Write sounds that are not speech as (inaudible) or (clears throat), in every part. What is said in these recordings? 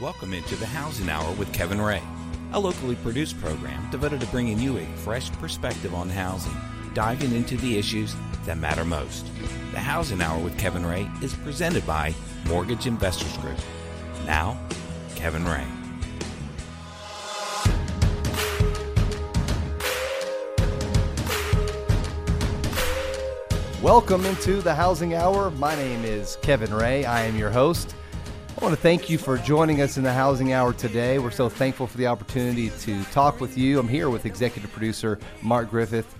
Welcome into the Housing Hour with Kevin Ray, a locally produced program devoted to bringing you a fresh perspective on housing, diving into the issues that matter most. The Housing Hour with Kevin Ray is presented by Mortgage Investors Group. Now, Kevin Ray. Welcome into the Housing Hour. My name is Kevin Ray. I am your host. I want to thank you for joining us in the Housing Hour today. We're so thankful for the opportunity to talk with you. I'm here with executive producer Mark Griffith,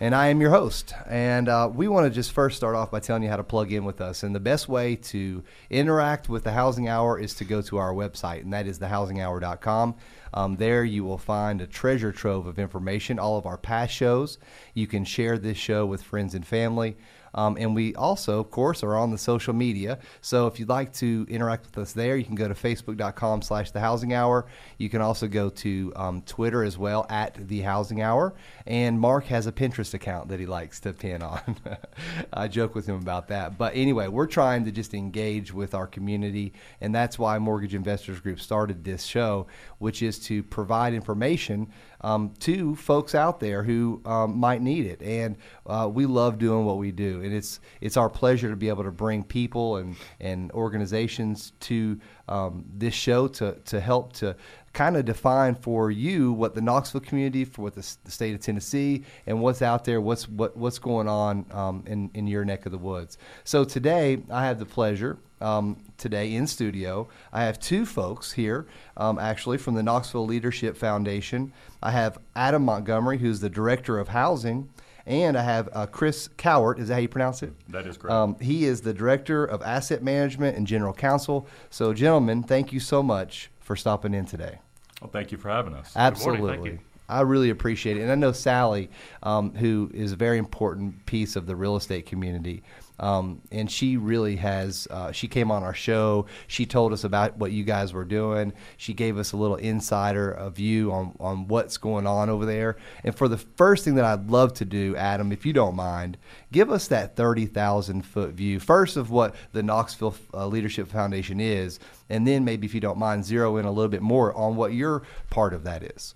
and I am your host. And uh, we want to just first start off by telling you how to plug in with us. And the best way to interact with the Housing Hour is to go to our website, and that is thehousinghour.com. Um, there you will find a treasure trove of information, all of our past shows. You can share this show with friends and family. Um, and we also, of course, are on the social media. So if you'd like to interact with us there, you can go to facebook.com slash the housing hour. You can also go to um, Twitter as well at the housing hour. And Mark has a Pinterest account that he likes to pin on. (laughs) I joke with him about that. But anyway, we're trying to just engage with our community. And that's why Mortgage Investors Group started this show, which is to provide information um, to folks out there who um, might need it. And uh, we love doing what we do, and it's it's our pleasure to be able to bring people and and organizations to um, this show to to help to kind of define for you what the Knoxville community, for what the, the, state of Tennessee, and what's out there, what's what what's going on um, in in your neck of the woods. So today, I have the pleasure um, today in studio. I have two folks here, um, actually from the Knoxville Leadership Foundation. I have Adam Montgomery, who's the director of housing. And I have uh, Chris Cowart. Is that how you pronounce it? That is correct. Um, he is the director of asset management and general counsel. So, gentlemen, thank you so much for stopping in today. Well, thank you for having us. Absolutely. I really appreciate it. And I know Sally, um, who is a very important piece of the real estate community, um, and she really has, uh, she came on our show. She told us about what you guys were doing. She gave us a little insider view on, on what's going on over there. And for the first thing that I'd love to do, Adam, if you don't mind, give us that 30,000 foot view, first of what the Knoxville uh, Leadership Foundation is, and then maybe, if you don't mind, zero in a little bit more on what your part of that is.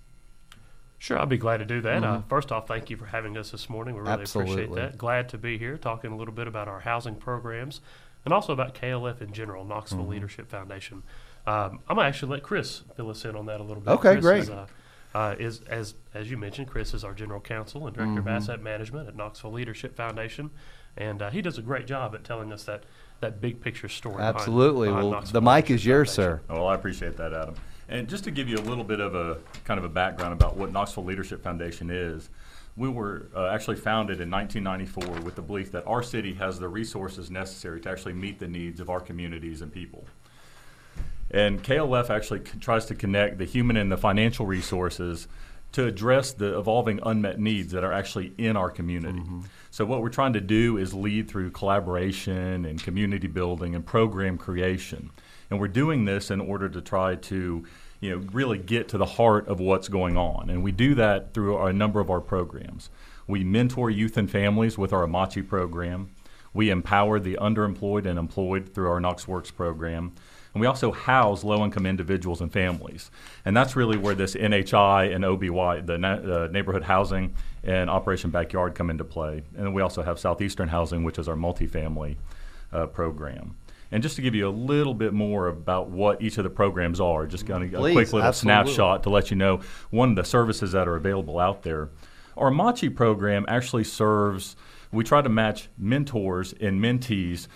Sure, I'll be glad to do that. Uh, mm-hmm. Uh, first off, thank you for having us this morning. We really Absolutely. appreciate that. Glad to be here talking a little bit about our housing programs and also about KLF in general, Knoxville mm-hmm. Leadership Foundation. Um, I'm going to actually let Chris fill us in on that a little bit. Okay, Chris great. Is, uh, uh, is, as as you mentioned, Chris is our general counsel and director mm-hmm. of asset management at Knoxville Leadership Foundation, and uh, he does a great job at telling us that that big picture story. Absolutely. Behind, behind well, the mic is yours, sir. Oh, well, I appreciate that, Adam. And just to give you a little bit of a kind of a background about what Knoxville Leadership Foundation is, we were uh, actually founded in 1994 with the belief that our city has the resources necessary to actually meet the needs of our communities and people. And KLF actually c- tries to connect the human and the financial resources to address the evolving unmet needs that are actually in our community. Mm-hmm. So, what we're trying to do is lead through collaboration and community building and program creation. And we're doing this in order to try to you know, really get to the heart of what's going on. And we do that through a number of our programs. We mentor youth and families with our Amachi program. We empower the underemployed and employed through our Knox Works program. And we also house low income individuals and families. And that's really where this NHI and OBY, the uh, neighborhood housing and Operation Backyard, come into play. And then we also have Southeastern Housing, which is our multifamily uh, program. And just to give you a little bit more about what each of the programs are, just kind of a quick little absolutely. snapshot to let you know one of the services that are available out there. Our Amachi program actually serves, we try to match mentors and mentees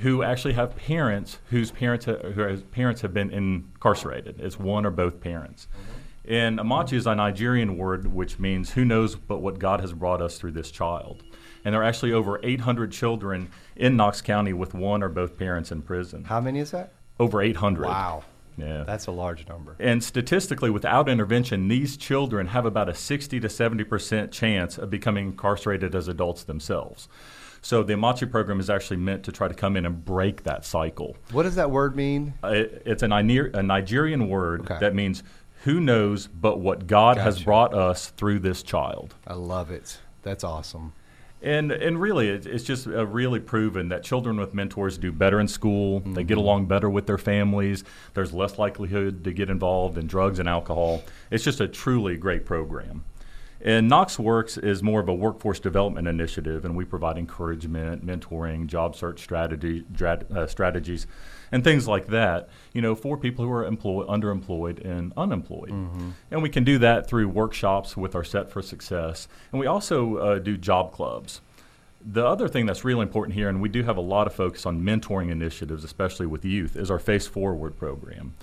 who actually have parents whose parents, whose parents have been incarcerated. It's one or both parents. Mm-hmm. And Amachi is a Nigerian word which means who knows but what God has brought us through this child and there are actually over 800 children in Knox County with one or both parents in prison. How many is that? Over 800. Wow. Yeah. That's a large number. And statistically, without intervention, these children have about a 60 to 70% chance of becoming incarcerated as adults themselves. So the Amachi program is actually meant to try to come in and break that cycle. What does that word mean? Uh, it, it's a, Niger- a, Nigerian word okay. that means who knows but what God gotcha. has brought us through this child. I love it. That's awesome. And and really, it's just uh, really proven that children with mentors do better in school. They get along better with their families. There's less likelihood to get involved in drugs and alcohol. It's just a truly great program. And Knox Works is more of a workforce development initiative, and we provide encouragement, mentoring, job search strategy, drat, uh, strategies, and things like that. You know, for people who are employed, underemployed, and unemployed. And we can do that through workshops with our Set for Success, and we also uh, do job clubs. The other thing that's really important here, and we do have a lot of focus on mentoring initiatives, especially with youth, is our Face Forward program.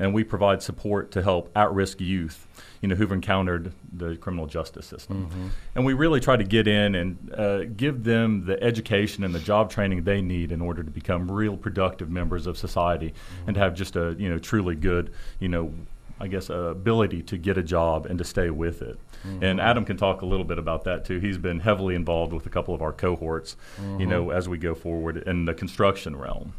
And we provide support to help at risk youth, you know, who've encountered the criminal justice system. And we really try to get in and uh, give them the education and the job training they need in order to become real productive members of society and to have just a, you know, truly good, you know, I guess, uh, ability to get a job and to stay with it. And Adam can talk a little bit about that too. He's been heavily involved with a couple of our cohorts, you know, as we go forward in the construction realm.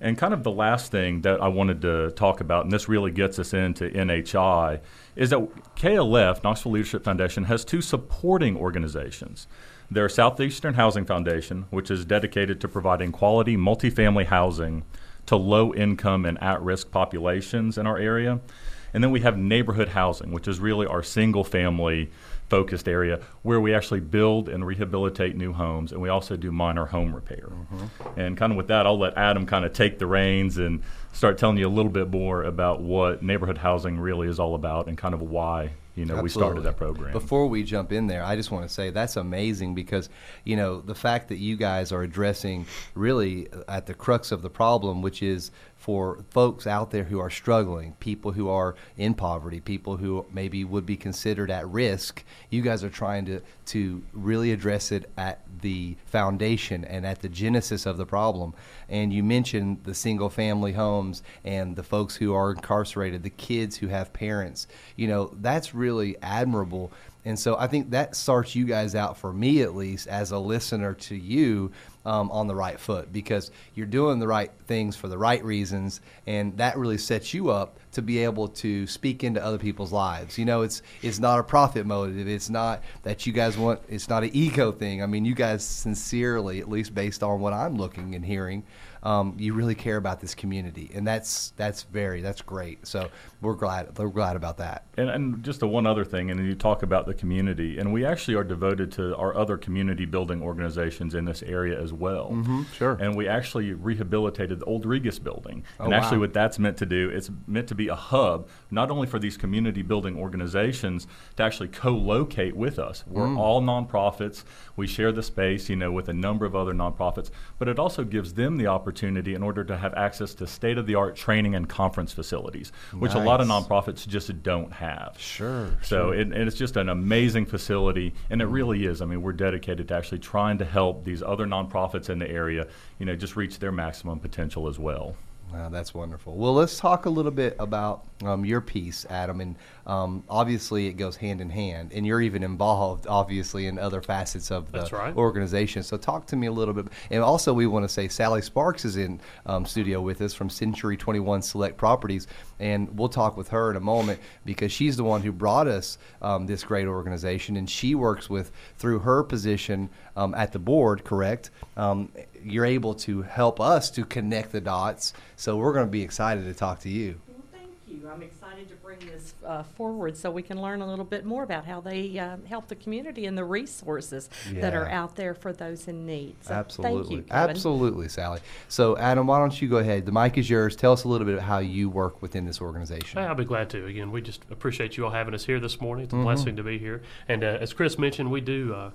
And kind of the last thing that I wanted to talk about, and this really gets us into NHI, is that KLF, Knoxville Leadership Foundation, has two supporting organizations. Their Southeastern Housing Foundation, which is dedicated to providing quality multifamily housing to low income and at risk populations in our area. And then we have neighborhood housing, which is really our single family focused area where we actually build and rehabilitate new homes and we also do minor home repair. Mm-hmm. And kind of with that, I'll let Adam kind of take the reins and start telling you a little bit more about what neighborhood housing really is all about and kind of why you know we started that program. Before we jump in there, I just want to say that's amazing because you know the fact that you guys are addressing really at the crux of the problem, which is for folks out there who are struggling, people who are in poverty, people who maybe would be considered at risk. You guys are trying to to really address it at the foundation and at the genesis of the problem. And you mentioned the single family homes and the folks who are incarcerated, the kids who have parents. You know, that's really admirable. And so I think that starts you guys out, for me at least, as a listener to you um, on the right foot because you're doing the right things for the right reasons. And that really sets you up to be able to speak into other people's lives. You know, it's it's not a profit motive. It's not that you guys want. It's not an ego thing. I mean, you guys sincerely, at least based on what I'm looking and hearing, um, you really care about this community, and that's that's very that's great. So we're glad we're glad about that. And, and just the one other thing, and you talk about the community, and we actually are devoted to our other community building organizations in this area as well. Mm-hmm, sure. And we actually rehabilitated the old Regas building. Oh, and actually, wow. what that's meant to do, it's meant to be a hub, not only for these community building organizations to actually co-locate with us. We're Mm. all nonprofits. We share the space, you know, with a number of other nonprofits, but it also gives them the opportunity in order to have access to state-of-the-art training and conference facilities, which a lot of nonprofits just don't have. Sure. So it, and it's just an amazing facility, and it really is. I mean, we're dedicated to actually trying to help these other nonprofits in the area, you know, just reach their maximum potential as well. Wow, that's wonderful. Well, let's talk a little bit about um, your piece, Adam. And um, obviously, it goes hand in hand, and you're even involved, obviously, in other facets of the right. organization. So, talk to me a little bit. And also, we want to say Sally Sparks is in um, studio with us from Century 21 Select Properties, and we'll talk with her in a moment because she's the one who brought us um, this great organization, and she works with through her position um, at the board. Correct? Um, you're able to help us to connect the dots. So we're going to be excited to talk to you. Well, thank you. I'm excited to bring this uh, forward so we can learn a little bit more about how they uh, help the community and the resources that are out there for those in need. So Absolutely. Thank you, Kevin. Absolutely, Sally. So, Adam, why don't you go ahead? The mic is yours. Tell us a little bit about how you work within this organization. Hey, I'll be glad to. Again, we just appreciate you all having us here this morning. It's a Mm-hmm. blessing to be here. And uh, as Chris mentioned, we do. Uh,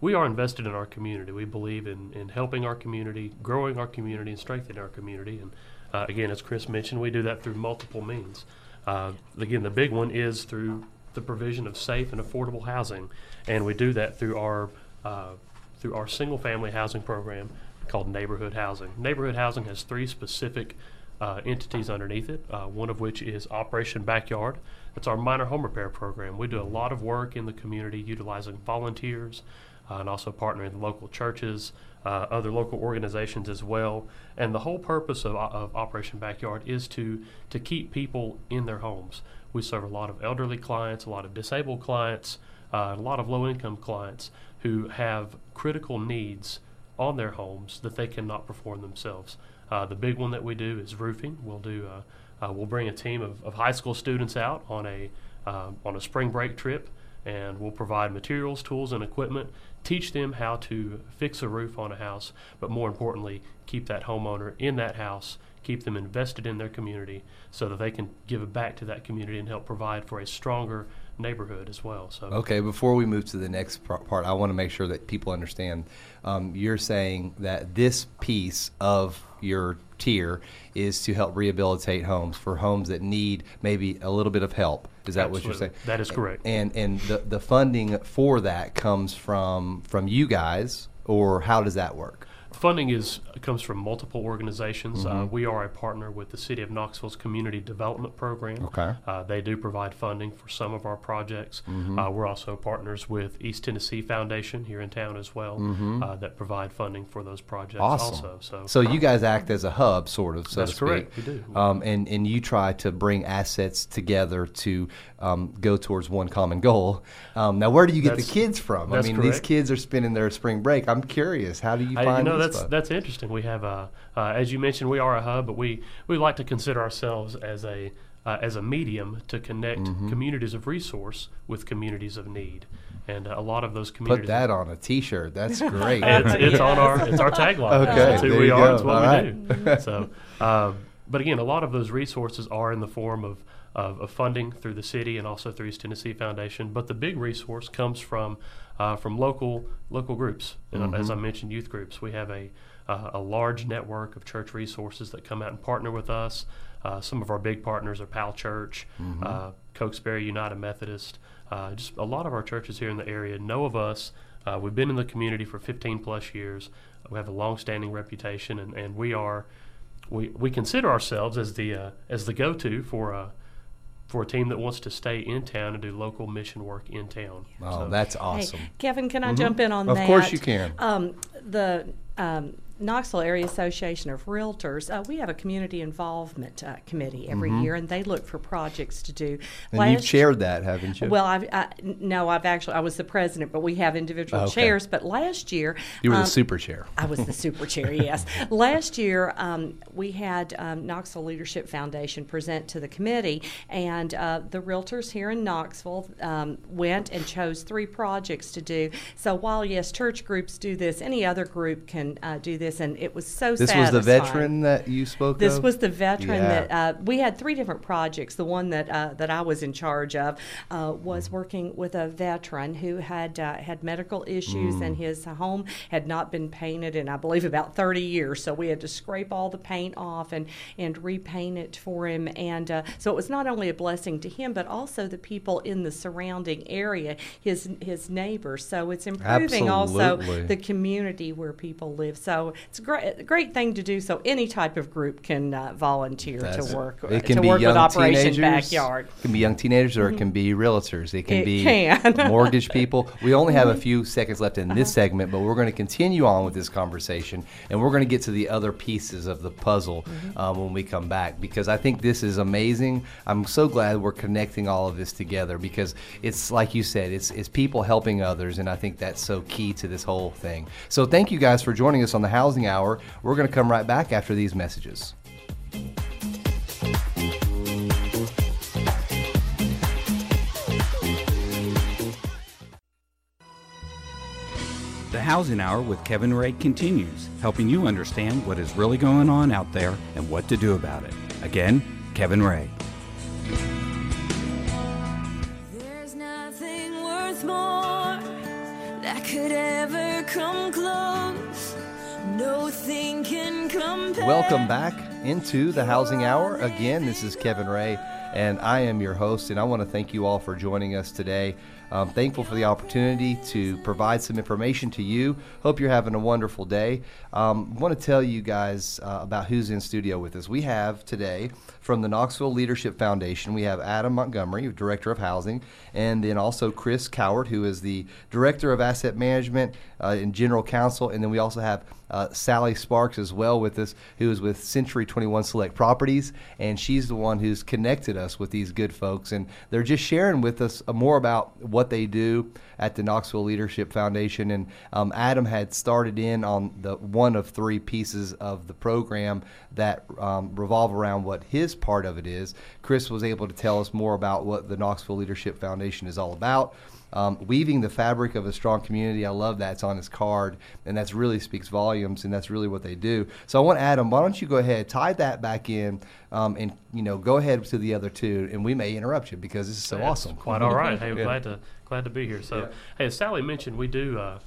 we are invested in our community. We believe in, in helping our community, growing our community, and strengthening our community. And uh, again, as Chris mentioned, we do that through multiple means. Uh, again, the big one is through the provision of safe and affordable housing, and we do that through our uh, through our single-family housing program called neighborhood housing. Neighborhood housing has three specific uh, entities underneath it, uh, one of which is Operation Backyard. It's our minor home repair program. We do a lot of work in the community utilizing volunteers uh, and also partnering with local churches, uh, other local organizations as well. And the whole purpose of, of Operation Backyard is to, to keep people in their homes. We serve a lot of elderly clients, a lot of disabled clients, uh, a lot of low income clients who have critical needs on their homes that they cannot perform themselves. Uh, the big one that we do is roofing. We'll do uh, uh, we'll bring a team of, of high school students out on a uh, on a spring break trip, and we'll provide materials, tools, and equipment. Teach them how to fix a roof on a house, but more importantly, keep that homeowner in that house keep them invested in their community so that they can give it back to that community and help provide for a stronger neighborhood as well. So Okay, before we move to the next part, I want to make sure that people understand. Um, you're saying that this piece of your tier is to help rehabilitate homes for homes that need maybe a little bit of help. Is that what you're saying? That is correct. And and the the funding for that comes from from you guys, or how does that work? Funding is comes from multiple organizations. Uh, Mm-hmm. we are a partner with the City of Knoxville's Community Development Program. Okay. Uh, they do provide funding for some of our projects. Mm-hmm. Uh, we're also partners with East Tennessee Foundation here in town as well uh, that provide funding for those projects Mm-hmm. Awesome. also. So, So you guys act as a hub, sort of, so That's correct, we do. Um, and and you try to bring assets together to um, go towards one common goal. Um, now, where do you get the kids from? I that's mean, these kids are spending their spring break. I'm curious. How do you I- find you know that's folks? that's interesting. We have a, uh, as you mentioned, we are a hub, but we we like to consider ourselves as a uh, as a medium to connect Mm-hmm. communities of resource with communities of need, and uh, a lot of those communities. Put that on a T-shirt. That's (laughs) great. it's, it's (laughs) on our it's our tagline. (laughs) Okay, it's who we are. go. It's what All we right. do. So, uh, but again, a lot of those resources are in the form of, of of funding through the city and also through East Tennessee Foundation. But the big resource comes from uh, from local local groups. And Mm-hmm. As I mentioned, youth groups. We have a uh, a large network of church resources that come out and partner with us. Uh, some of our big partners are Pal Church, Mm-hmm. uh, Cokesbury United Methodist. Uh, just a lot of our churches here in the area know of us. Uh, we've been in the community for 15 plus years. We have a long-standing reputation, and, and we are we, we consider ourselves as the uh, as the go-to for a for a team that wants to stay in town and do local mission work in town. oh, So- that's Hey, awesome. Kevin, can I jump in on Of that? Of course you can. Um, the um, Knoxville Area Association of Realtors, uh, we have a community involvement uh, committee every year, and they look for projects to do. Mm-hmm. And you've chaired that, haven't you? Well, I've, I, no, I've actually I was the president, but we have individual Okay. chairs. But last year, you were um, the super chair. I was the super (laughs) chair, yes. Last year, um, we had um, Knoxville Leadership Foundation present to the committee, and uh, the realtors here in Knoxville um, went and chose three projects to do. So while, yes, church groups do this, any other group can uh, do this, and it was so This was the veteran that you spoke This of. was the veteran Yeah. that uh, we had three different projects. The one that uh, that I was in charge of uh, was working with a veteran who had uh, had medical issues Mm. and his home had not been painted in I believe about 30 years. So we had to scrape all the paint off and and repaint it for him. And uh, so it was not only a blessing to him, but also the people in the surrounding area, his his neighbors. So it's improving also the community where people live. So it's a great, great thing to do. So any type of group can uh, volunteer That's- to work It uh, can to be work young with Operation teenagers. Backyard. It can be young teenagers, or it mm-hmm. can be realtors. It can It be can. (laughs) mortgage people. We only have a mm-hmm. few seconds left in this uh-huh. segment, but we're going to continue on with this conversation, and we're going to get to the other pieces of the puzzle um, when we come back because I think this is amazing. I'm so glad we're connecting all of this together because it's like you said, it's it's people helping others, and I think that's so key to this whole thing. So thank you guys for joining us on the Housing Hour. We're going to come right back after these messages. The Housing Hour with Kevin Ray continues, helping you understand what is really going on out there and what to do about it. Again, Kevin Ray. There's nothing worth more that could ever come close. Welcome back into the Housing Hour. Again, this is Kevin Ray, and I am your host. And I want to thank you all for joining us today. I'm thankful for the opportunity to provide some information to you. Hope you're having a wonderful day. Um, want to tell you guys uh, about who's in studio with us. We have today from the Knoxville Leadership Foundation, we have Adam Montgomery, Director of Housing, and then also Chris Cowart, who is the Director of Asset Management uh, and General Counsel. And then we also have uh, Sally Sparks as well with us, who is with Century 21 Select Properties, and she's the one who's connected us with these good folks, and they're just sharing with us uh, more about what they do at the Knoxville Leadership Foundation. And um, Adam had started in on the one of three pieces of the program that um, revolve around what his part of it is. Chris was able to tell us more about what the Knoxville Leadership Foundation is all about. Um, weaving the fabric of a strong community. I love that. It's on his card, and that's really speaks volumes, and that's really what they do. So I want Adam, why don't you go ahead, tie that back in, um, and you know, go ahead to the other two, and we may interrupt you because this is so Yeah, awesome. Quite all right. (laughs) Hey, Yeah. glad to glad to be here. So, Yeah. hey, as Sally mentioned, we do uh,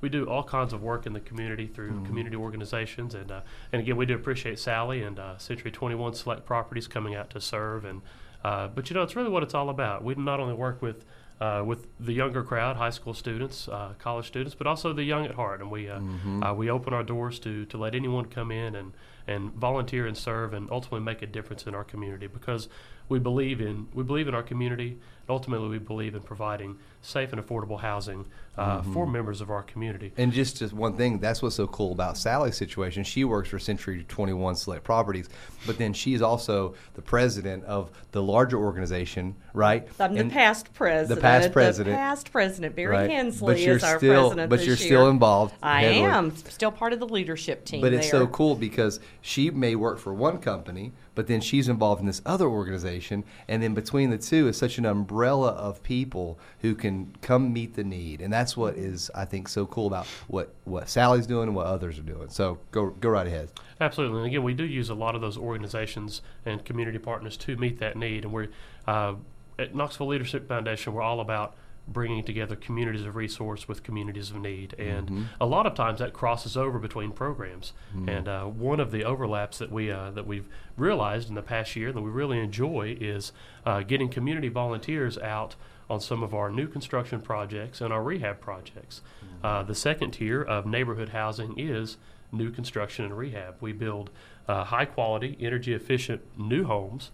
we do all kinds of work in the community through Mm-hmm. community organizations, and uh, and again, we do appreciate Sally and uh, Century Twenty One Select Properties coming out to serve. And uh, but you know, it's really what it's all about. We not only work with uh, with the younger crowd, high school students, uh, college students, but also the young at heart, and we uh, Mm-hmm. uh, we open our doors to to let anyone come in and and volunteer and serve, and ultimately make a difference in our community because we believe in we believe in our community, and ultimately we believe in providing safe and affordable housing uh, Mm-hmm. for members of our community. And just, just one thing, that's what's so cool about Sally's situation. She works for Century 21 Select Properties, but then she's also the president of the larger organization, right? I'm the past president. the past president. The past president. Barry right? Hensley but you're is our still, president But this you're year. still involved. I heavily. am still part of the leadership team. But it's there. so cool because she may work for one company, but then she's involved in this other organization, and then between the two is such an umbrella of people who can come meet the need, and that's what is I think so cool about what what Sally's doing and what others are doing. So go go right ahead. Absolutely. And again, we do use a lot of those organizations and community partners to meet that need. And we're uh, at Knoxville Leadership Foundation, we're all about bringing together communities of resource with communities of need. And a lot of times that crosses over between programs. And uh, one of the overlaps that we uh, that we've realized in the past year that we really enjoy is uh, getting community volunteers out on some of our new construction projects and our rehab projects. Uh, the second tier of neighborhood housing is new construction and rehab. We build uh, high quality, energy efficient new homes,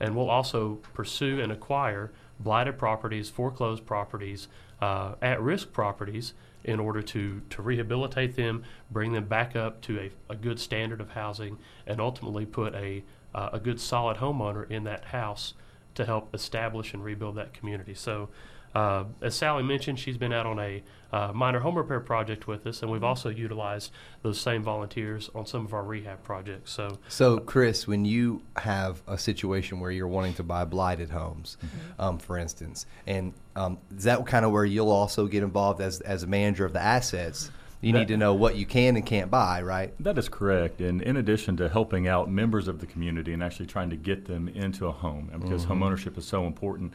and we'll also pursue and acquire blighted properties, foreclosed properties, uh, at risk properties in order to, to rehabilitate them, bring them back up to a, a good standard of housing, and ultimately put a, uh, a good solid homeowner in that house to help establish and rebuild that community. So, uh, as Sally mentioned, she's been out on a uh, minor home repair project with us, and we've also utilized those same volunteers on some of our rehab projects. So, So, Chris, when you have a situation where you're wanting to buy blighted homes, um, for instance, and um, is that kind of where you'll also get involved as as a manager of the assets? You That- need to know what you can and can't buy, right? That is correct. And in addition to helping out members of the community and actually trying to get them into a home, and because Mm-hmm. homeownership is so important,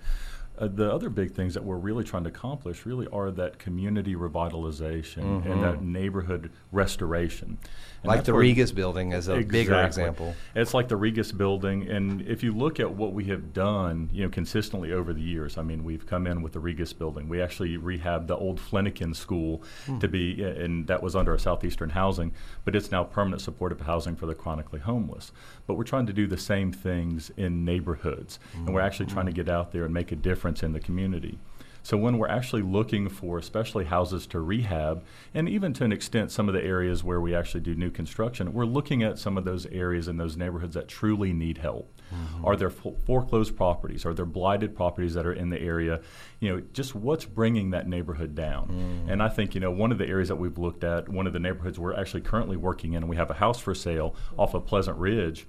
uh, the other big things that we're really trying to accomplish really are that community revitalization and that neighborhood restoration. And like the where- Regas building as a bigger example. It's like the Regas building, and if you look at what we have done, you know, consistently over the years, I mean, we've come in with the Regas building. We actually rehabbed the old Flenniken School hmm. to be, and that was under our Southeastern Housing, but it's now permanent supportive housing for the chronically homeless. But we're trying to do the same things in neighborhoods, and we're hmm. actually trying to hmm. get out there and make a difference in the community. So when we're actually looking for, especially houses to rehab, and even to an extent some of the areas where we actually do new construction, we're looking at some of those areas in those neighborhoods that truly need help. Mm-hmm. Are there fo- foreclosed properties? Are there blighted properties that are in the area? You know, just what's bringing that neighborhood down? Mm. And I think you know one of the areas that we've looked at, one of the neighborhoods we're actually currently working in, we have a house for sale off of Pleasant Ridge.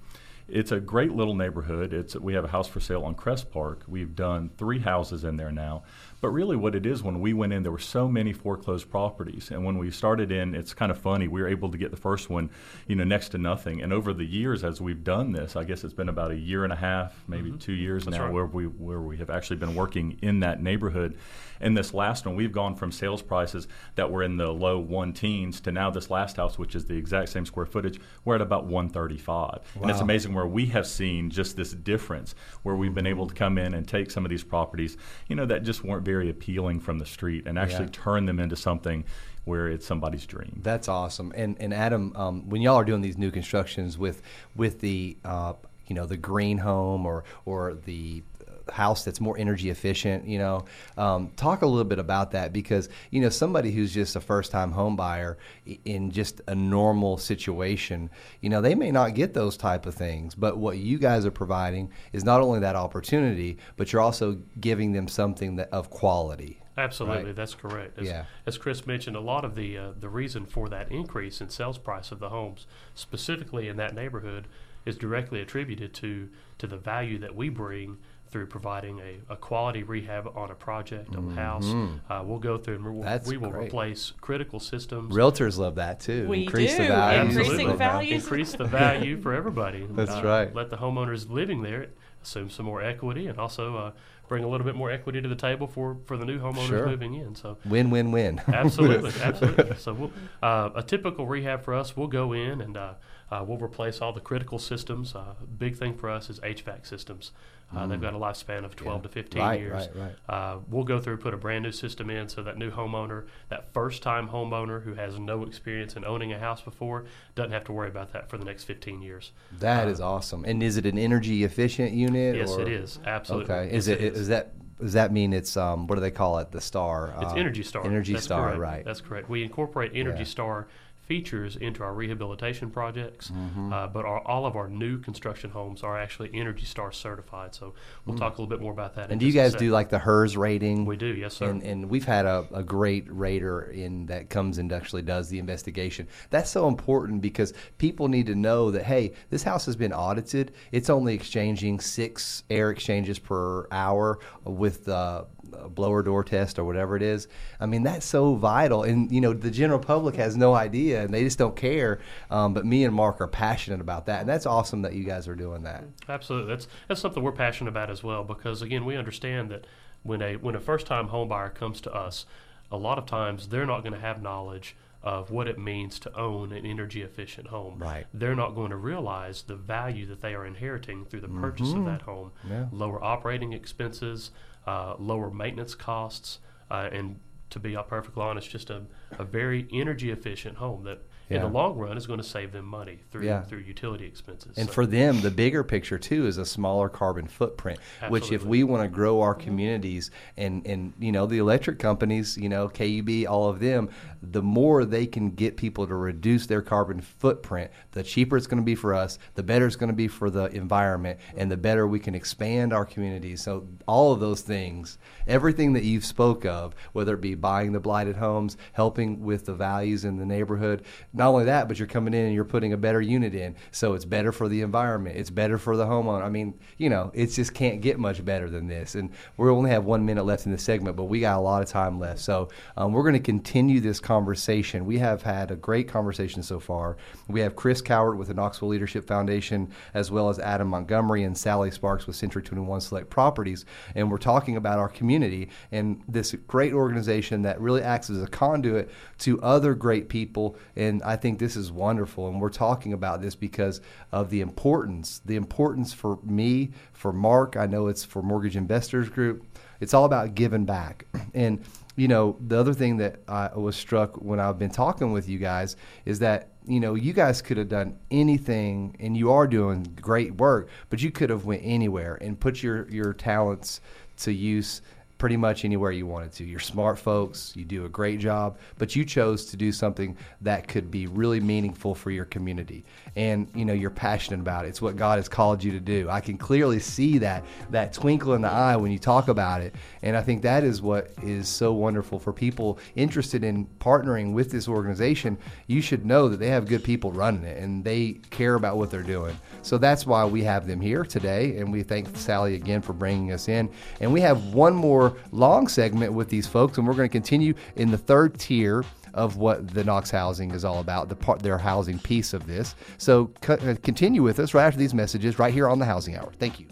It's a great little neighborhood. It's we have a house for sale on Crest Park. We've done three houses in there now. But really, what it is, when we went in, there were so many foreclosed properties, and when we started in, it's kind of funny. We were able to get the first one, you know, next to nothing. And over the years, as we've done this, I guess it's been about a year and a half, maybe mm-hmm. two years That's now, right. where we where we have actually been working in that neighborhood. And this last one, we've gone from sales prices that were in the low one teens to now this last house, which is the exact same square footage, we're at about 135. Wow. And it's amazing where we have seen just this difference, where we've been able to come in and take some of these properties, you know, that just weren't very appealing from the street, and actually Yeah. turn them into something where it's somebody's dream. That's awesome. And and Adam, um, when y'all are doing these new constructions with with the uh, you know the green home or or the house that's more energy efficient. You know, um, talk a little bit about that because you know somebody who's just a first time home buyer in just a normal situation, you know, they may not get those type of things. But what you guys are providing is not only that opportunity, but you're also giving them something that of quality. Absolutely, Right. that's correct. As, Yeah. as Chris mentioned, a lot of the uh, the reason for that increase in sales price of the homes, specifically in that neighborhood, is directly attributed to to the value that we bring through providing a, a quality rehab on a project, on a house. Uh, we'll go through and we'll, Mm-hmm. That's we will great. replace critical systems. Realtors love that too. We Increase the do. value. Increasing of the house. values. increase the value for everybody. (laughs) That's Uh, right. Let the homeowners living there assume some more equity, and also uh, bring a little bit more equity to the table for, for the new homeowners Sure. moving in. So Win, win, win. (laughs) absolutely, (laughs) absolutely. So we'll, uh, a typical rehab for us, we'll go in and uh, uh, we'll replace all the critical systems. Uh, big thing for us is HVAC systems. Uh, They've got a lifespan of 12 to 15 Mm. Right, years. right, right. Uh, we'll go through put a brand new system in so that new homeowner, that first time homeowner who has no experience in owning a house before, doesn't have to worry about that for the next 15 years. That Uh, is awesome. And is it an energy efficient unit? Yes, or? it is. Absolutely. Okay. Is Yes, it is that does that mean it's um what do they call it? The star. It's uh, Energy Star. Energy That's Star, correct. right? That's correct. We incorporate Energy Yeah. Star features into our rehabilitation projects, Mm-hmm. uh, but our, all of our new construction homes are actually Energy Star certified. So we'll talk a little bit more about that. in Mm. and do you guys do like the HERS rating? We do, yes, sir. And, and we've had a, a great rater in that comes and actually does the investigation. That's so important because people need to know that hey, this house has been audited. It's only exchanging six air exchanges per hour with the uh, blower door test or whatever it is. I mean, that's so vital. And you know, the general public has no idea and they just don't care. Um, but me and Mark are passionate about that, and that's awesome that you guys are doing that. Absolutely, that's that's something we're passionate about as well. Because again, we understand that when a when a first time home buyer comes to us, a lot of times they're not going to have knowledge of what it means to own an energy efficient home. Right. They're not going to realize the value that they are inheriting through the purchase of that home. Mm-hmm. Yeah. Lower operating expenses, uh, lower maintenance costs, uh, and to be perfectly honest, just a, a very energy efficient home that in the long run is going to save them money through Yeah. through utility expenses. And So- for them, the bigger picture too is a smaller carbon footprint. Which, if we want to grow our mm-hmm. communities, and and you know the electric companies, you know KUB, all of them, the more they can get people to reduce their carbon footprint, the cheaper it's going to be for us, the better it's going to be for the environment, and the better we can expand our communities. So all of those things, everything that you've spoke of, whether it be buying the blighted homes, helping with the values in the neighborhood, not only that, but you're coming in and you're putting a better unit in, so it's better for the environment, it's better for the homeowner. I mean, you know, it just can't get much better than this. And we only have one minute left in this segment, but we got a lot of time left, so um, we're going to continue this conversation. We have had a great conversation so far. We have Chris Cowart with the Knoxville Leadership Foundation, as well as Adam Montgomery and Sally Sparks with Century 21 Select Properties, and we're talking about our community and this great organization that really acts as a conduit to other great people. And I think this is wonderful. And we're talking about this because of the importance, the importance for me, for Mark. I know it's for Mortgage Investors Group. It's all about giving back. (clears throat) And you know, the other thing that I was struck when I've been talking with you guys is that you know you guys could have done anything, and you are doing great work, but you could have went anywhere and put your your talents to use pretty much anywhere you wanted to. You're smart folks, you do a great job, but you chose to do something that could be really meaningful for your community. And you know, you're passionate about it. It's what God has called you to do. I can clearly see that that twinkle in the eye when you talk about it. And I think that is what is so wonderful for people interested in partnering with this organization. You should know that they have good people running it and they care about what they're doing. So that's why we have them here today and we thank Sally again for bringing us in. And we have one more long segment with these folks, and we're going to continue in the third tier of what the Knox housing is all about, the part, their housing piece of this. So uh, continue with us right after these messages, right here on the Housing Hour. Thank you.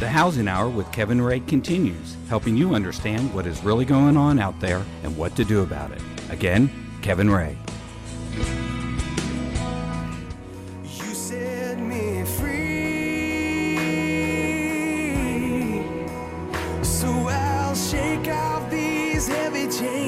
The Housing Hour with Kevin Ray continues, helping you understand what is really going on out there and what to do about it. Again, Kevin Ray.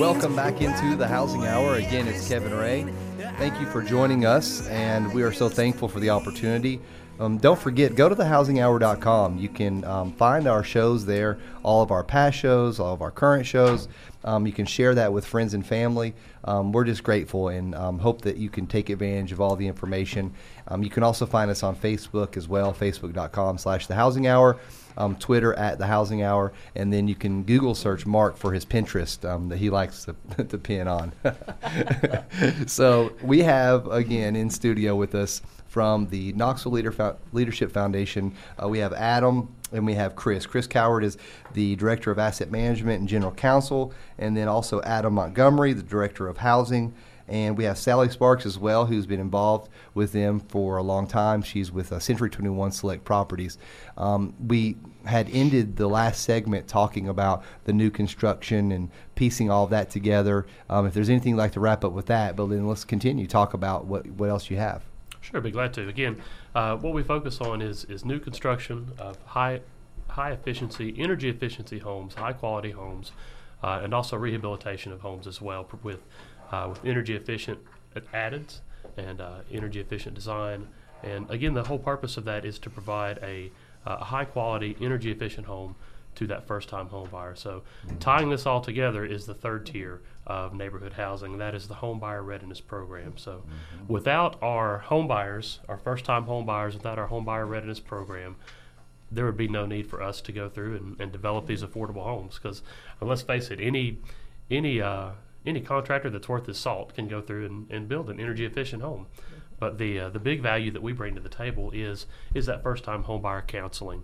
Welcome back into the Housing Hour. Again, it's Kevin Ray. Thank you for joining us, and we are so thankful for the opportunity. Um, don't forget, go to thehousinghour.com. You can um, find our shows there, all of our past shows, all of our current shows. Um, you can share that with friends and family. Um, we're just grateful and um, hope that you can take advantage of all the information. Um, you can also find us on Facebook as well, facebook.com slash the housing hour um, Twitter at the Housing Hour, and then you can Google search Mark for his Pinterest um, that he likes to, (laughs) to pin on. (laughs) so we have again in studio with us from the Knoxville Leader Fo- Leadership Foundation. Uh, we have Adam and we have Chris. Chris Cowart is the Director of Asset Management and General Counsel, and then also Adam Montgomery, the Director of Housing. And we have Sally Sparks as well, who's been involved with them for a long time. She's with uh, Century 21 Select Properties. Um, we had ended the last segment talking about the new construction and piecing all that together. Um, if there's anything you'd like to wrap up with that, but then let's continue talk about what, what else you have. Sure, be glad to. Again, uh, what we focus on is is new construction of high high efficiency, energy efficiency homes, high quality homes, uh, and also rehabilitation of homes as well with uh, with energy efficient addeds and uh, energy efficient design. And again, the whole purpose of that is to provide a, uh, a high quality, energy efficient home to that first time home buyer. So, mm-hmm. tying this all together is the third tier of neighborhood housing. That is the home buyer readiness program. So, mm-hmm. without our home buyers, our first time home buyers, without our home buyer readiness program, there would be no need for us to go through and, and develop these affordable homes. Because let's face it, any any uh, any contractor that's worth his salt can go through and, and build an energy efficient home. But the uh, the big value that we bring to the table is is that first time home buyer counseling.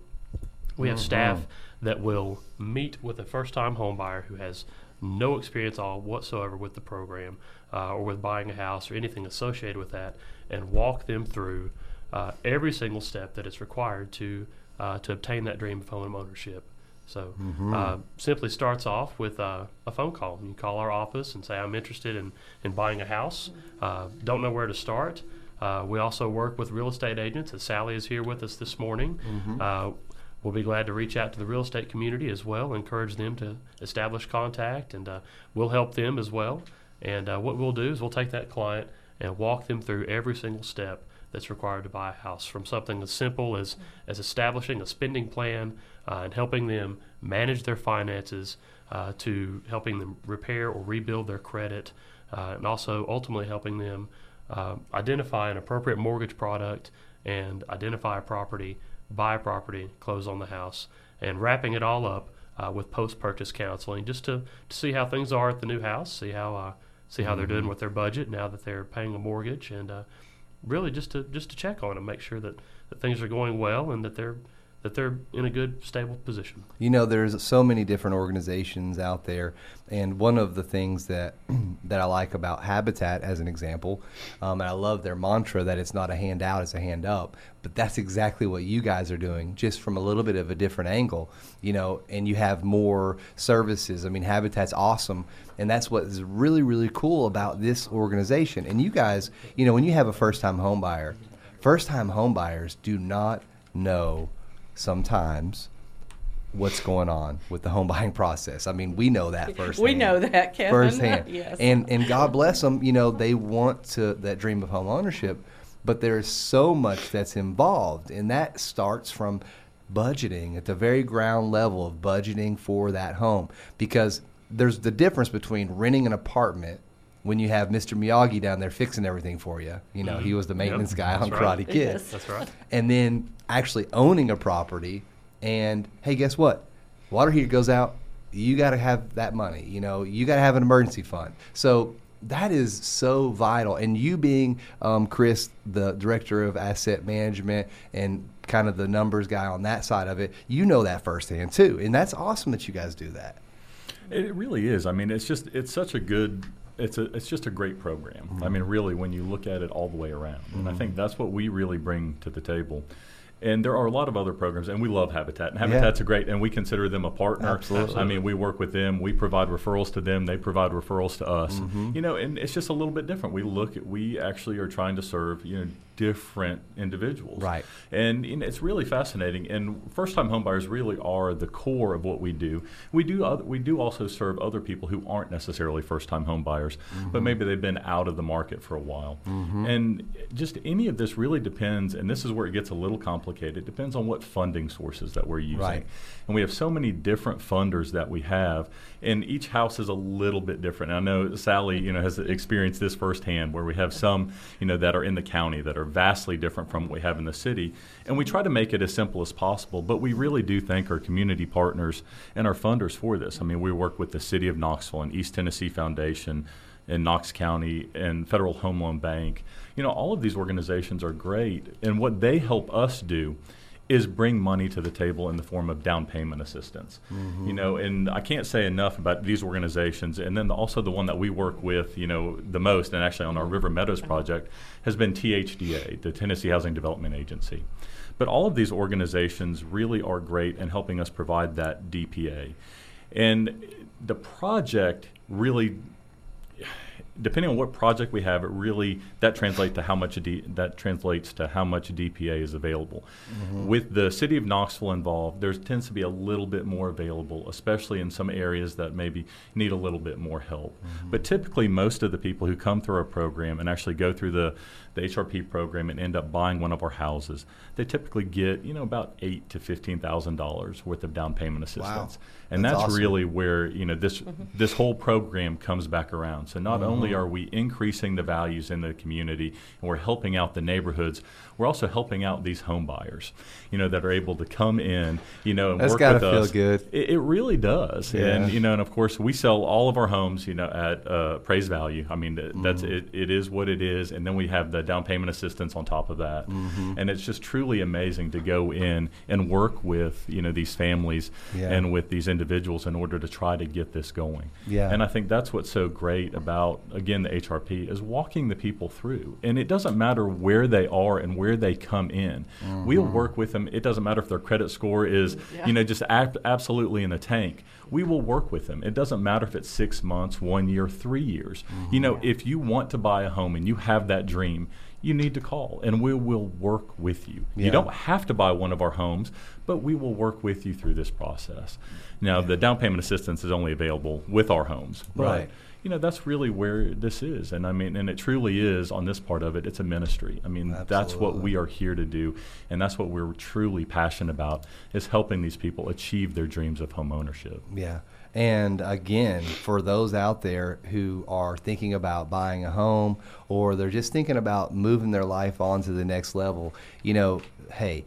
We have mm-hmm. staff that will meet with a first time home buyer who has no experience all whatsoever with the program uh, or with buying a house or anything associated with that and walk them through uh, every single step that is required to uh, to obtain that dream of home ownership. So mm-hmm. uh, simply starts off with uh, a phone call. You call our office and say, I'm interested in, in buying a house. Uh, don't know where to start. Uh, we also work with real estate agents, and Sally is here with us this morning. Mm-hmm. Uh, we'll be glad to reach out to the real estate community as well, encourage them to establish contact, and uh, we'll help them as well. And what we'll do is we'll take that client and walk them through every single step that's required to buy a house, from something as simple as, as establishing a spending plan uh, and helping them manage their finances uh, to helping them repair or rebuild their credit, uh, and also ultimately helping them uh, identify an appropriate mortgage product and identify a property, buy a property, close on the house, and wrapping it all up uh, with post-purchase counseling just to, to see how things are at the new house, see how uh, see how mm-hmm. they're doing mm-hmm. with their budget now that they're paying a mortgage, and really just to just to check on them, make sure that, that things are going well and that they're that they're in a good stable position. You know, there's so many different organizations out there, and one of the things that (clears throat) that I like about Habitat, as an example, um, and I love their mantra that it's not a hand out, it's a hand up. But that's exactly what you guys are doing, just from a little bit of a different angle. You know, and you have more services. I mean, Habitat's awesome, and that's what is really really cool about this organization. And you guys, you know, when you have a first time home buyer, first time home buyers do not know sometimes what's going on with the home buying (laughs) process. I mean, we know that firsthand. We know that, Kevin. Firsthand. (laughs) yes. And and God bless them. You know, they want to that dream of home ownership, but there's so much that's involved, and that starts from budgeting at the very ground level of budgeting for that home because there's the difference between renting an apartment when you have Mr. Miyagi down there fixing everything for you. You know, mm-hmm. he was the maintenance yep. guy That's on right. Karate Kid. Yes. That's right. And then actually owning a property, and hey, guess what? Water heater goes out. You got to have that money. You know, you got to have an emergency fund. So that is so vital. And you being um, Chris, the director of asset management and kind of the numbers guy on that side of it, you know that firsthand too. And that's awesome that you guys do that. It really is. I mean, it's just it's such a good it's a it's just a great program. Mm-hmm. I mean, really, when you look at it all the way around, mm-hmm. and I mm-hmm. think that's what we really bring to the table. And there are a lot of other programs, and we love Habitat. And Habitat's a great, and we consider them a partner. Absolutely. I mean, we work with them. We provide referrals to them. They provide referrals to us. Mm-hmm. You know, and it's just a little bit different. We look at, we actually are trying to serve, you know, different individuals. Right. And it's really fascinating. And first-time homebuyers really are the core of what we do. We do other, we do also serve other people who aren't necessarily first-time homebuyers, but mm-hmm. maybe they've been out of the market for a while. Mm-hmm. And just any of this really depends. And this is where it gets a little complicated. It depends on what funding sources that we're using. Right. And we have so many different funders that we have, and each house is a little bit different. I know Sally, you know, has experienced this firsthand, where we have some, you know, that are in the county that are vastly different from what we have in the city, and we try to make it as simple as possible. But we really do thank our community partners and our funders for this. I mean, we work with the City of Knoxville and East Tennessee Foundation in Knox County and Federal Home Loan Bank. You know, all of these organizations are great, and what they help us do is bring money to the table in the form of down payment assistance. Mm-hmm. You know, and I can't say enough about these organizations. And then also the one that we work with, you know, the most, and actually on our River Meadows project, has been THDA, the Tennessee Housing Development Agency. But all of these organizations really are great in helping us provide that DPA. And the project really depending on what project we have, it really that translates to how much a D, that translates to how much DPA is available. Mm-hmm. With the city of Knoxville involved, there tends to be a little bit more available, especially in some areas that maybe need a little bit more help. Mm-hmm. But typically, most of the people who come through our program and actually go through the the HRP program and end up buying one of our houses, they typically get you know about eight to fifteen thousand dollars worth of down payment assistance, and That's that's, awesome. really where you know this this whole program comes back around. So not only are we increasing the values in the community and we're helping out the neighborhoods, we're also helping out these home buyers, you know, that are able to come in, you know, and That's work gotta with feel us. good. It, it really does, Yeah. and you know, and of course we sell all of our homes, you know, at uh, appraised value. I mean, that's Mm-hmm. it. It is what it is, and then we have the down payment assistance on top of that, Mm-hmm. and it's just truly amazing to go in and work with you know these families Yeah. and with these individuals in order to try to get this going. Yeah. And I think that's what's so great about again the HRP is walking the people through. And it doesn't matter where they are and where they come in. We'll Mm-hmm. work with them. It doesn't matter if their credit score is, you know, just ab- absolutely in the tank. We will work with them. It doesn't matter if it's 6 months, 1 year, 3 years. You know, if you want to buy a home and you have that dream, you need to call and we will work with you. Yeah. You don't have to buy one of our homes, but we will work with you through this process. Now, the down payment assistance is only available with our homes, but, Right. You know, that's really where this is, and I mean, and it truly is on this part of it. It's a ministry. I mean, that's what we are here to do, and that's what we're truly passionate about is helping these people achieve their dreams of home ownership. Yeah. And again, for those out there who are thinking about buying a home or they're just thinking about moving their life on to the next level, you know, hey,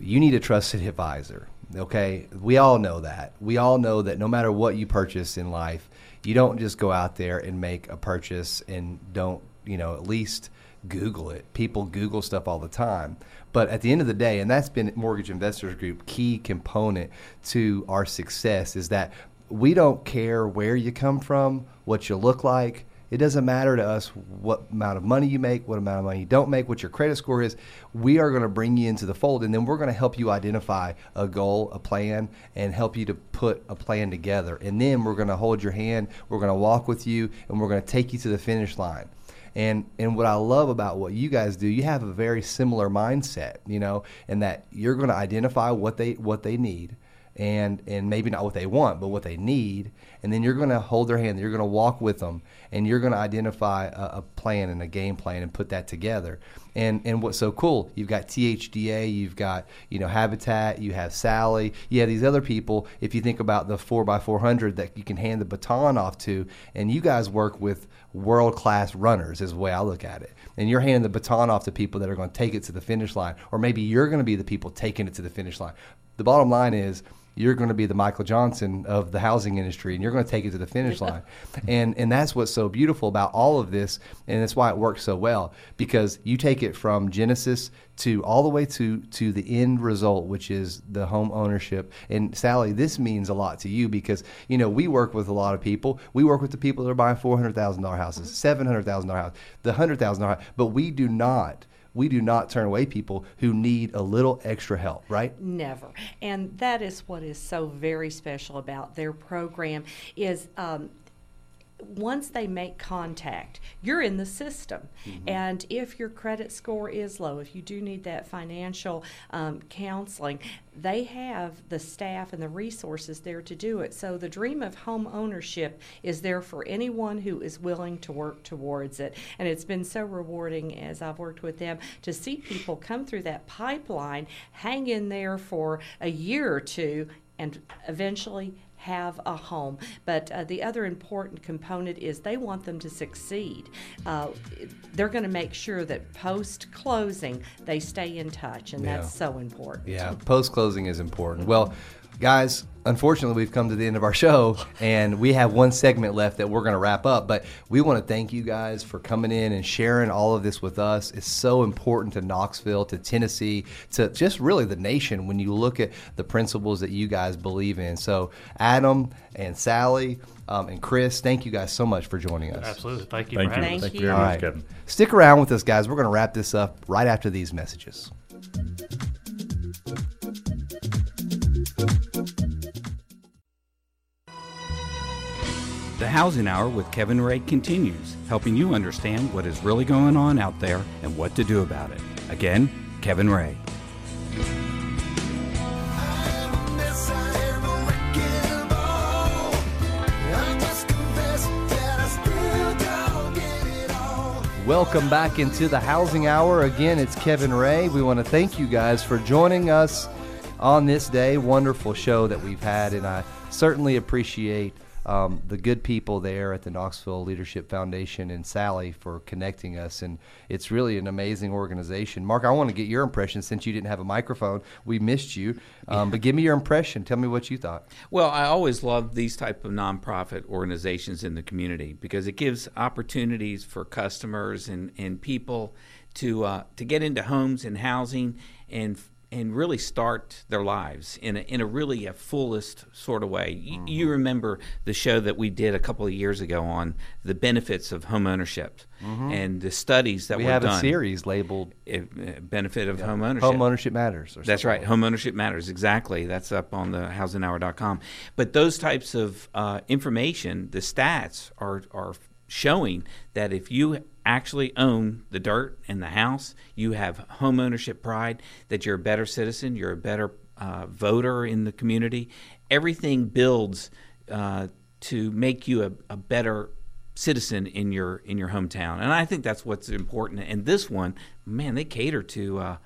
you need a trusted advisor. Okay. We all know that. We all know that no matter what you purchase in life, you don't just go out there and make a purchase and don't, you know, at least Google it. People Google stuff all the time. But at the end of the day, and that's been Mortgage Investors Group key component to our success is that we don't care where you come from, what you look like. It doesn't matter to us what amount of money you make, what amount of money you don't make, what your credit score is. We are going to bring you into the fold, and then we're going to help you identify a goal, a plan, and help you to put a plan together. And then we're going to hold your hand, we're going to walk with you, and we're going to take you to the finish line. And and what I love about what you guys do, you have a very similar mindset, you know, and that you're going to identify what they what they need, and and maybe not what they want, but what they need, and then you're going to hold their hand, you're going to walk with them, and you're going to identify a, a plan and a game plan and put that together. And and what's so cool, you've got THDA, you've got you know Habitat, you have Sally, you have these other people. If you think about the four x four hundred that you can hand the baton off to, and you guys work with world class runners is the way I look at it. And you're handing the baton off to people that are going to take it to the finish line, or maybe you're going to be the people taking it to the finish line. The bottom line is you're going to be the Michael Johnson of the housing industry, and you're going to take it to the finish line. And and that's what's so beautiful about all of this, and that's why it works so well because you take it from Genesis to all the way to to the end result, which is the home ownership. And Sally, this means a lot to you because you know we work with a lot of people. We work with the people that are buying four hundred thousand dollar houses, seven hundred thousand dollar houses, the hundred thousand dollar, but we do not we do not turn away people who need a little extra help, right? Never. And that is what is so very special about their program is um, once they make contact, you're in the system. And if your credit score is low, if you do need that financial um, counseling, they have the staff and the resources there to do it. So the dream of home ownership is there for anyone who is willing to work towards it. And it's been so rewarding as I've worked with them to see people come through that pipeline, hang in there for a year or two, and eventually have a home. But uh, the other important component is they want them to succeed. Uh, they're going to make sure that post closing they stay in touch, and that's so important. Yeah, post closing is important. Well, guys, unfortunately, we've come to the end of our show, and we have one segment left that we're going to wrap up. But we want to thank you guys for coming in and sharing all of this with us. It's so important to Knoxville, to Tennessee, to just really the nation when you look at the principles that you guys believe in. So, Adam and Sally um, and Chris, thank you guys so much for joining us. Absolutely. Thank you Thank for you. having Thank us. Thank you very you. much, right. Kevin. Stick around with us, guys. We're going to wrap this up right after these messages. The Housing Hour with Kevin Ray continues, helping you understand what is really going on out there and what to do about it. Again, Kevin Ray. Welcome back into the Housing Hour. Again, it's Kevin Ray. We want to thank you guys for joining us on this day. Wonderful show that we've had, and I certainly appreciate um, the good people there at the Knoxville Leadership Foundation and Sally for connecting us. And it's really an amazing organization. Mark, I want to get your impression since you didn't have a microphone. We missed you, um, but give me your impression. Tell me what you thought. Well, I always love these type of nonprofit organizations in the community because it gives opportunities for customers and, and people to uh, to get into homes and housing and and really start their lives in a, in a really a fullest sort of way. Y- You remember the show that we did a couple of years ago on the benefits of home ownership and the studies that We were have done. a series labeled uh, benefit of home ownership. Home Ownership Matters. or That's right. like Home ownership matters. Exactly. That's up on the housinghour.com. But those types of uh, information, the stats are, are showing that if you actually own the dirt and the house, you have home ownership pride, that you're a better citizen, you're a better uh, voter in the community. Everything builds uh, to make you a, a better citizen in your in your hometown, and I think that's what's important. And this one, man, they cater to uh,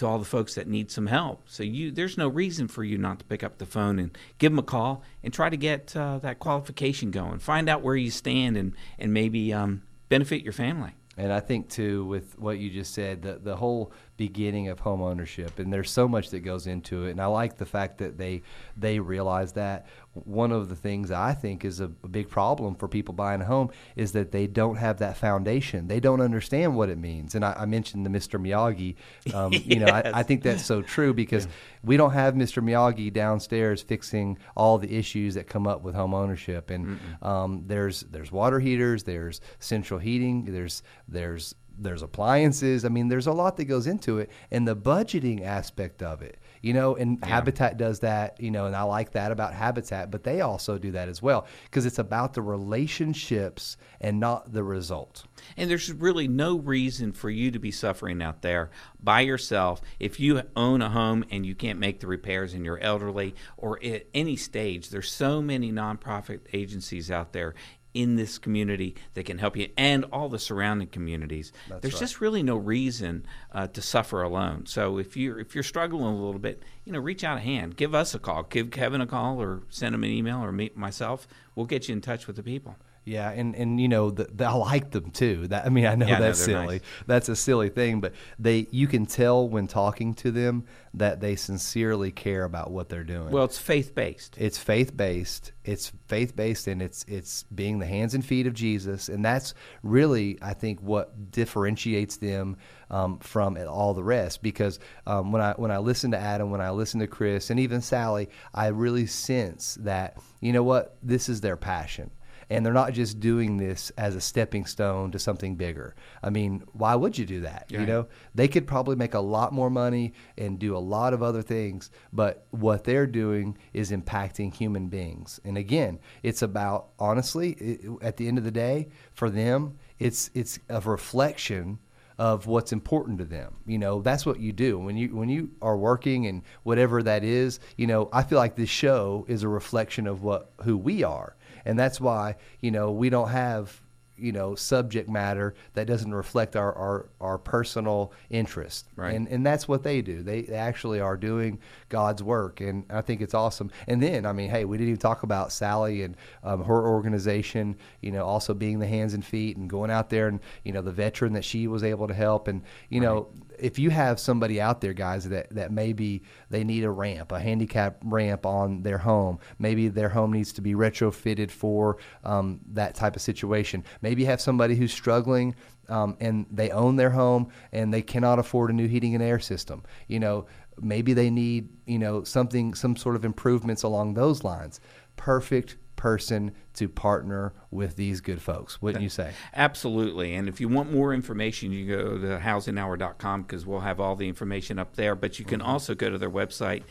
to all the folks that need some help. So you, there's no reason for you not to pick up the phone and give them a call and try to get uh, that qualification going. Find out where you stand and and maybe um, benefit your family. And I think too, with what you just said, the the whole beginning of home ownership, and there's so much that goes into it. And I like the fact that they they realize that. One of the things I think is a, big problem for people buying a home is that they don't have that foundation. They don't understand what it means. And I, I mentioned the Mr. Miyagi. (laughs) Um, You know, I, I think that's so true because we don't have Mr. Miyagi downstairs fixing all the issues that come up with home ownership. And um, there's there's water heaters, there's central heating, there's there's there's appliances. I mean, there's a lot that goes into it, and the budgeting aspect of it, you know. And Habitat does that, you know, and I like that about Habitat, but they also do that as well because it's about the relationships and not the result. And there's really no reason for you to be suffering out there by yourself if you own a home and you can't make the repairs and you're elderly or at any stage. There's so many nonprofit agencies out there in this community that can help you and all the surrounding communities. There's just really no reason uh, to suffer alone. So if you're if you're struggling a little bit, you know, reach out a hand. Give us a call. Give Kevin a call or send him an email or meet myself. We'll get you in touch with the people. Yeah, and, and you know the, the, I like them too. That I mean I know Yeah, that's they're silly. nice. That's a silly thing, but they you can tell when talking to them that they sincerely care about what they're doing. Well, it's faith based. it's faith based. It's faith based, and it's it's being the hands and feet of Jesus, and that's really I think what differentiates them um, from all the rest. Because um, when I when I listen to Adam, when I listen to Chris, and even Sally, I really sense that you know what this is their passion. And they're not just doing this as a stepping stone to something bigger. I mean, why would you do that? You know, they could probably make a lot more money and do a lot of other things, but what they're doing is impacting human beings. And again, it's about honestly, it, at the end of the day, for them, it's it's a reflection of what's important to them. You know, that's what you do when you when you are working and whatever that is. You know, I feel like this show is a reflection of what who we are, and that's why you know we don't have you know subject matter that doesn't reflect our our, our personal interest. Right. and and that's what they do. They, they actually are doing god's work and i think it's awesome. And then i mean hey we didn't even talk about sally and um, her organization you know also being the hands and feet and going out there and you know the veteran that she was able to help and you know if you have somebody out there guys that that maybe they need a ramp a handicap ramp on their home maybe their home needs to be retrofitted for um, that type of situation. Maybe you have somebody who's struggling um, and they own their home and they cannot afford a new heating and air system. You know maybe they need you know something some sort of improvements along those lines. Perfect person to partner with these good folks wouldn't you say Absolutely. And if you want more information, you go to housinghour.com because we'll have all the information up there. But you can mm-hmm. also go to their website,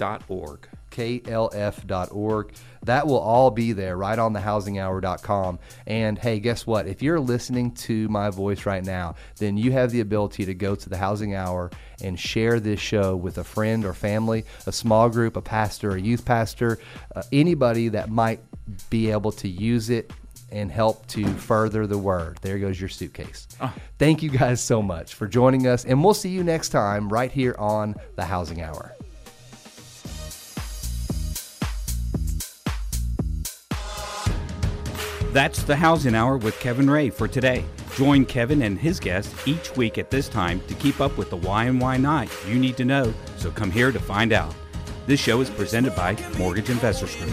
klf.org. klf.org. That will all be there right on the housinghour.com. And hey, guess what? If you're listening to my voice right now, then you have the ability to go to the Housing Hour and share this show with a friend or family, a small group, a pastor, a youth pastor, uh, anybody that might be able to use it and help to further the word. There goes your suitcase. Thank you guys so much for joining us, and we'll see you next time right here on the Housing Hour. That's the Housing Hour with Kevin Ray for today. Join Kevin and his guests each week at this time to keep up with the why and why not you need to know, so come here to find out. This show is presented by Mortgage Investors Group.